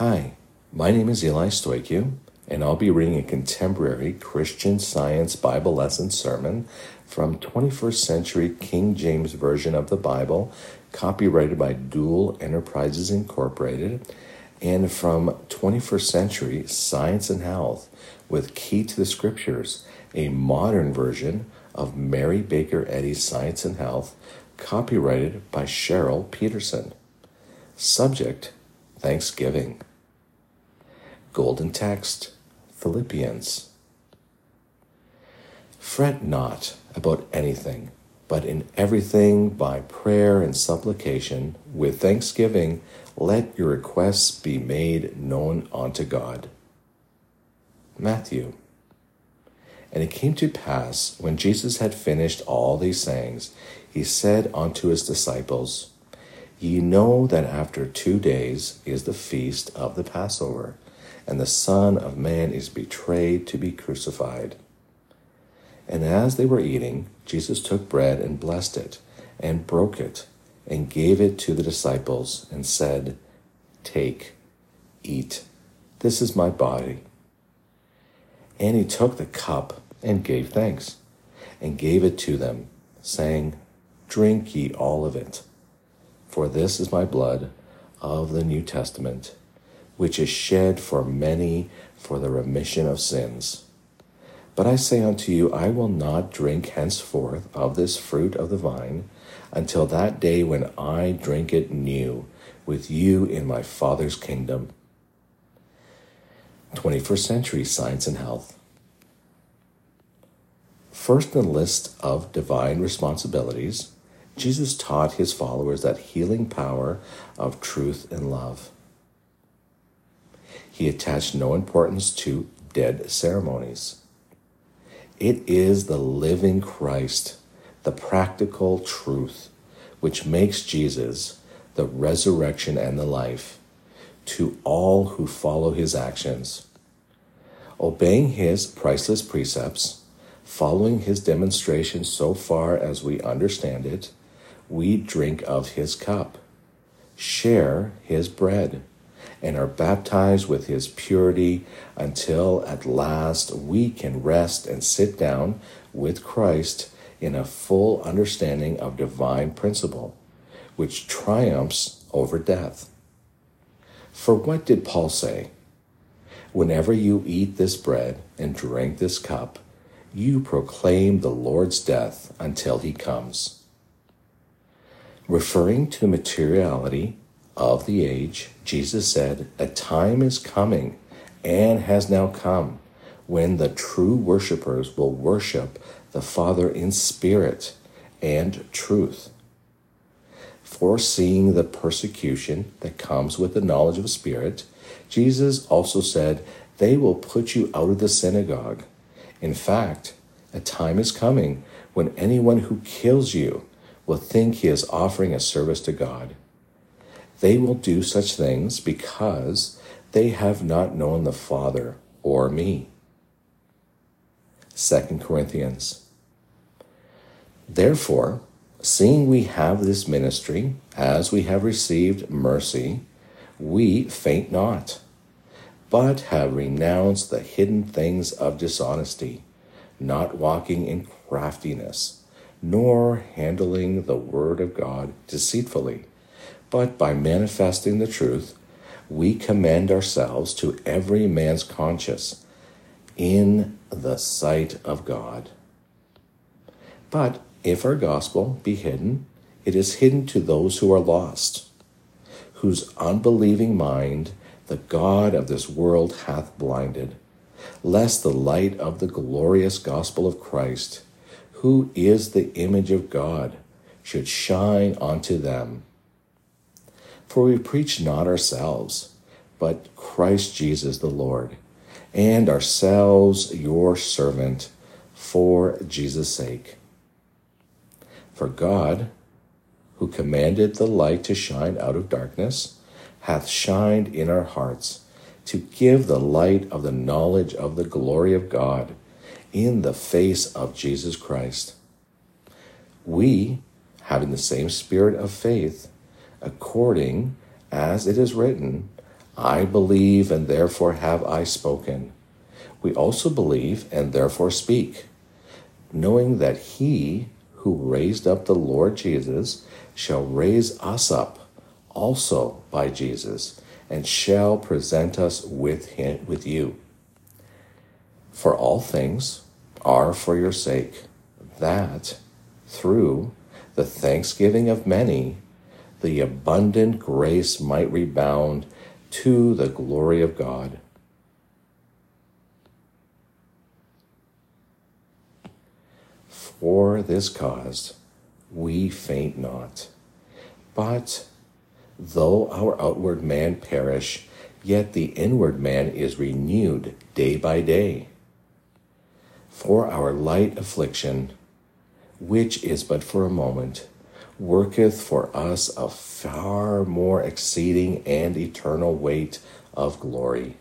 Hi, my name is Eli Stoicu, and I'll be reading a contemporary Christian Science Bible lesson sermon from 21st century King James Version of the Bible, copyrighted by Deuel Enterprises Incorporated, and from 21st century Science and Health with Key to the Scriptures, a modern version of Mary Baker Eddy's Science and Health, copyrighted by Cheryl Petersen. Subject Thanksgiving. Golden Text Philippians. Fret not about anything, but in everything by prayer and supplication, with thanksgiving, let your requests be made known unto God. Matthew. And it came to pass, when Jesus had finished all these sayings, he said unto his disciples, Ye know that after two days is the feast of the Passover, and the Son of Man is betrayed to be crucified. And as they were eating, Jesus took bread and blessed it, and broke it, and gave it to the disciples, and said, Take, eat, this is my body. And he took the cup and gave thanks, and gave it to them, saying, Drink ye all of it. For this is my blood of the New Testament, which is shed for many for the remission of sins. But I say unto you, I will not drink henceforth of this fruit of the vine until that day when I drink it new with you in my Father's kingdom. 21st Century Science and Health. First in the list of divine responsibilities Jesus taught his followers that healing power of truth and love. He attached no importance to dead ceremonies. It is the living Christ, the practical truth, which makes Jesus the resurrection and the life to all who follow his actions. Obeying his priceless precepts, following his demonstration so far as we understand it, we drink of his cup, share his bread, and are baptized with his purity until at last we can rest and sit down with Christ in a full understanding of divine principle, which triumphs over death. For what did Paul say? Whenever you eat this bread and drink this cup, you proclaim the Lord's death until he comes referring to materiality of the age, Jesus said, A time is coming and has now come when the true worshippers will worship the Father in spirit and truth. Foreseeing the persecution that comes with the knowledge of spirit, Jesus also said, They will put you out of the synagogue. In fact, a time is coming when anyone who kills you will think he is offering a service to God. They will do such things because they have not known the Father or me. 2 Corinthians. Therefore, seeing we have this ministry, as we have received mercy, we faint not, but have renounced the hidden things of dishonesty, not walking in craftiness nor handling the word of God deceitfully, but by manifesting the truth, we commend ourselves to every man's conscience in the sight of God. But if our gospel be hidden, it is hidden to those who are lost, whose unbelieving mind the God of this world hath blinded, lest the light of the glorious gospel of Christ who is the image of God, should shine unto them. For we preach not ourselves, but Christ Jesus the Lord, and ourselves your servant for Jesus' sake. For God, who commanded the light to shine out of darkness, hath shined in our hearts to give the light of the knowledge of the glory of God in the face of Jesus Christ. We, having the same spirit of faith, according as it is written, I believe, and therefore have I spoken. We also believe, and therefore speak, knowing that he who raised up the Lord Jesus shall raise us up also by Jesus, and shall present us with him with you. For all things are for your sake, that through the thanksgiving of many the abundant grace might rebound to the glory of God. For this cause we faint not, but though our outward man perish, yet the inward man is renewed day by day. For our light affliction, which is but for a moment, worketh for us a far more exceeding and eternal weight of glory.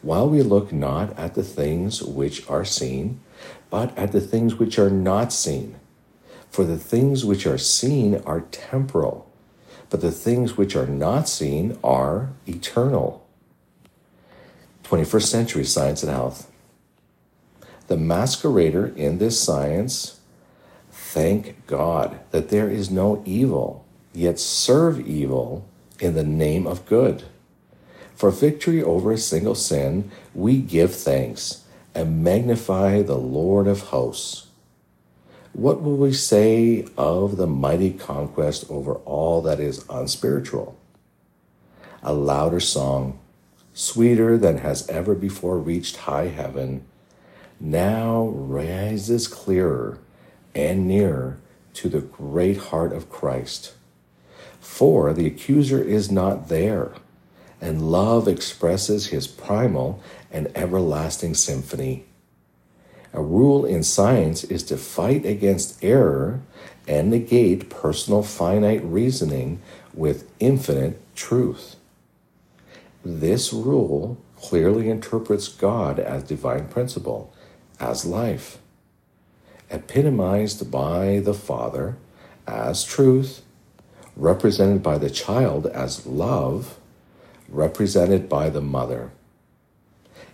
While we look not at the things which are seen, but at the things which are not seen. For the things which are seen are temporal, but the things which are not seen are eternal. 21st century science and health. The masquerader in this science Thank God that there is no evil, yet serve evil in the name of good. For victory over a single sin, we give thanks and magnify the Lord of hosts. What will we say of the mighty conquest over all that is unspiritual? A louder song, sweeter than has ever before reached high heaven, now rises clearer and nearer to the great heart of Christ. For the accuser is not there, and love expresses his primal and everlasting symphony. A rule in science is to fight against error and negate personal finite reasoning with infinite truth. This rule clearly interprets God as divine principle, as life epitomized by the Father as truth, represented by the child as love, represented by the mother.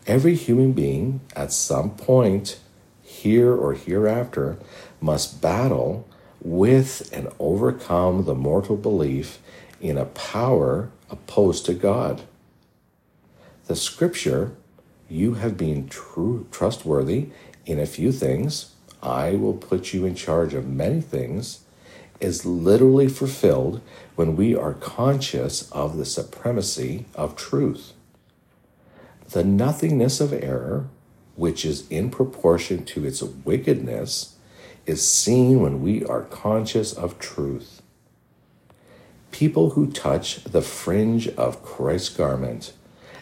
Every human being, at some point, here or hereafter, must battle with and overcome the mortal belief in a power opposed to God. The scripture, you have been true, trustworthy in a few things I will put you in charge of many things is literally fulfilled when we are conscious of the supremacy of truth. The nothingness of error, which is in proportion to its wickedness, is seen when we are conscious of truth. People who touch the fringe of Christ's garment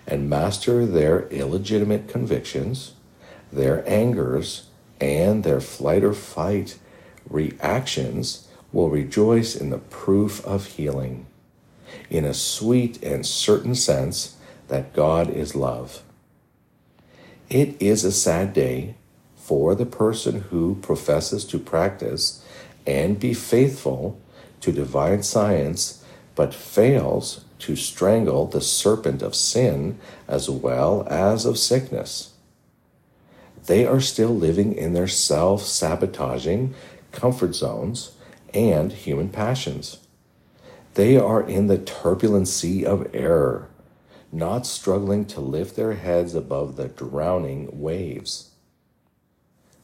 and master their illegitimate convictions, their angers, and their flight or fight reactions will rejoice in the proof of healing, in a sweet and certain sense that God is love. It is a sad day for the person who professes to practice and be faithful to divine science but fails to strangle the serpent of sin as well as of sickness they are still living in their self sabotaging comfort zones and human passions. They are in the turbulent sea of error, not struggling to lift their heads above the drowning waves.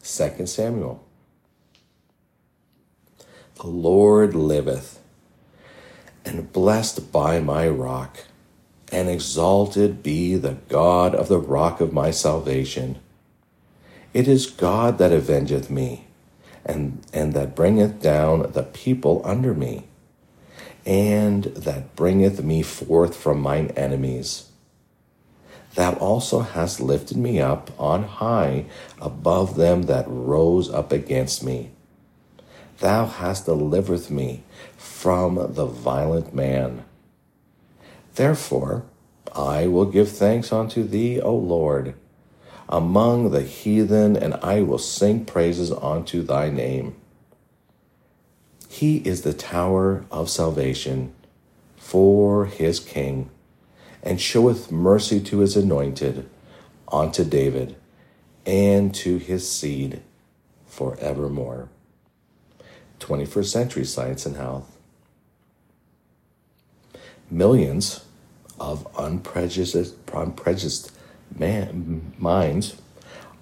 2 Samuel. The Lord liveth, and blessed by my rock, and exalted be the God of the rock of my salvation. It is God that avengeth me, and, and that bringeth down the people under me, and that bringeth me forth from mine enemies. Thou also hast lifted me up on high above them that rose up against me. Thou hast delivered me from the violent man. Therefore, I will give thanks unto thee, O Lord among the heathen, and I will sing praises unto thy name. He is the tower of salvation for his king, and showeth mercy to his anointed, unto David, and to his seed forevermore. 21st century science and health. Millions of unprejudiced, unprejudiced man, minds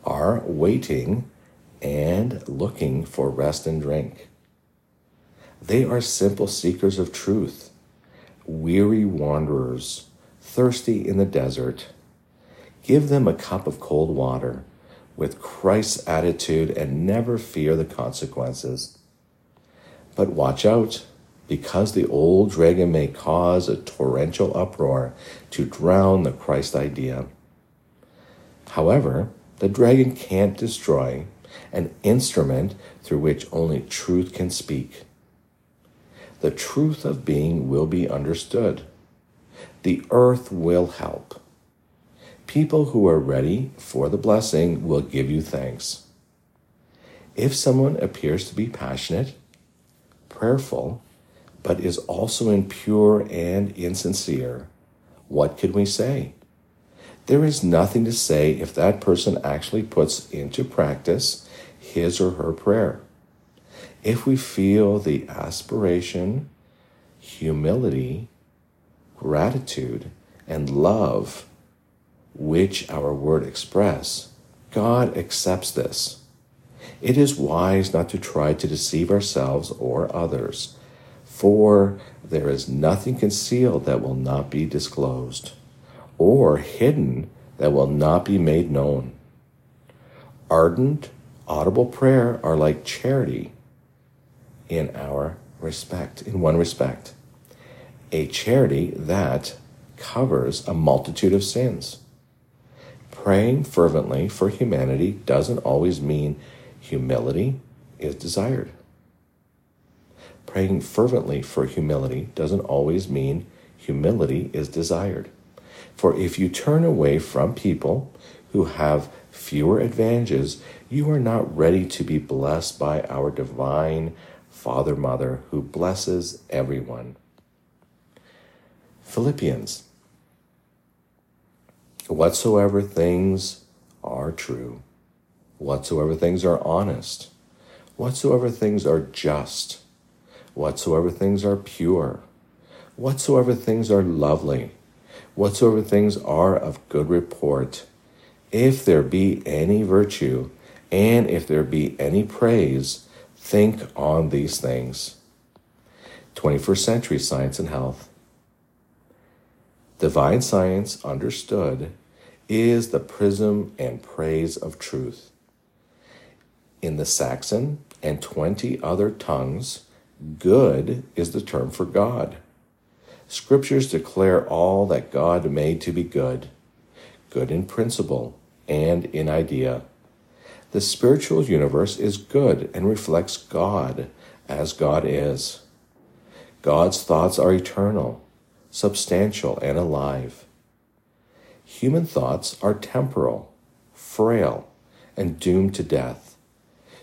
are waiting and looking for rest and drink. They are simple seekers of truth, weary wanderers, thirsty in the desert. Give them a cup of cold water with Christ's attitude and never fear the consequences. But watch out, because the old dragon may cause a torrential uproar to drown the Christ idea. However, the dragon can't destroy an instrument through which only truth can speak. The truth of being will be understood. The earth will help. People who are ready for the blessing will give you thanks. If someone appears to be passionate, prayerful, but is also impure and insincere, what could we say? There is nothing to say if that person actually puts into practice his or her prayer. If we feel the aspiration, humility, gratitude, and love which our word express, God accepts this. It is wise not to try to deceive ourselves or others, for there is nothing concealed that will not be disclosed, or hidden that will not be made known. Ardent, audible prayer are like charity in our respect, in one respect, a charity that covers a multitude of sins. Praying fervently for humanity doesn't always mean humility is desired. Praying fervently for humility doesn't always mean humility is desired. For if you turn away from people who have fewer advantages, you are not ready to be blessed by our divine Father, Mother, who blesses everyone. Philippians Whatsoever things are true, whatsoever things are honest, whatsoever things are just, whatsoever things are pure, whatsoever things are lovely, whatsoever things are of good report, if there be any virtue, and if there be any praise, think on these things. 21st century science and health. Divine science understood is the prism and praise of truth. In the Saxon and 20 other tongues, good is the term for God. Scriptures declare all that God made to be good, good in principle and in idea. The spiritual universe is good and reflects God as God is. God's thoughts are eternal substantial, and alive. Human thoughts are temporal, frail, and doomed to death.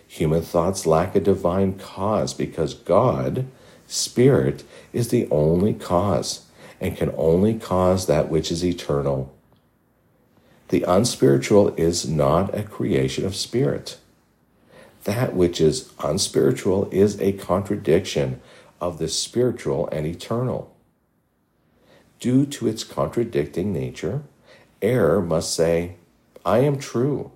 Human thoughts lack a divine cause because God, Spirit, is the only cause and can only cause that which is eternal. The unspiritual is not a creation of spirit. That which is unspiritual is a contradiction of the spiritual and eternal due to its contradicting nature, error must say, I am true.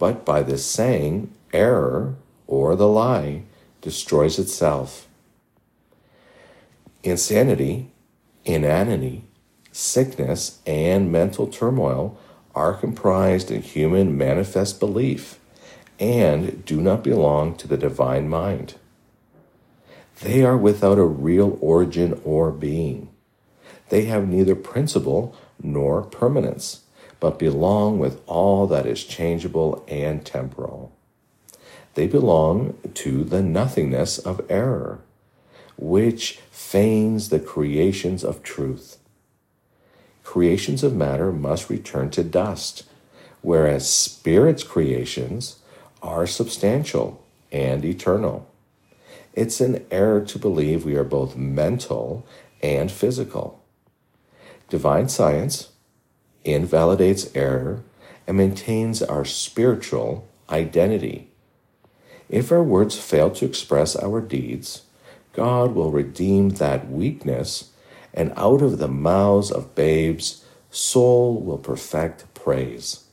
But by this saying, error, or the lie, destroys itself. Insanity, inanity, sickness, and mental turmoil are comprised in human manifest belief and do not belong to the divine mind. They are without a real origin or being. They have neither principle nor permanence, but belong with all that is changeable and temporal. They belong to the nothingness of error, which feigns the creations of truth. Creations of matter must return to dust, whereas spirit's creations are substantial and eternal. It's an error to believe we are both mental and physical. Divine science invalidates error and maintains our spiritual identity. If our words fail to express our deeds, God will redeem that weakness, and out of the mouths of babes, soul will perfect praise.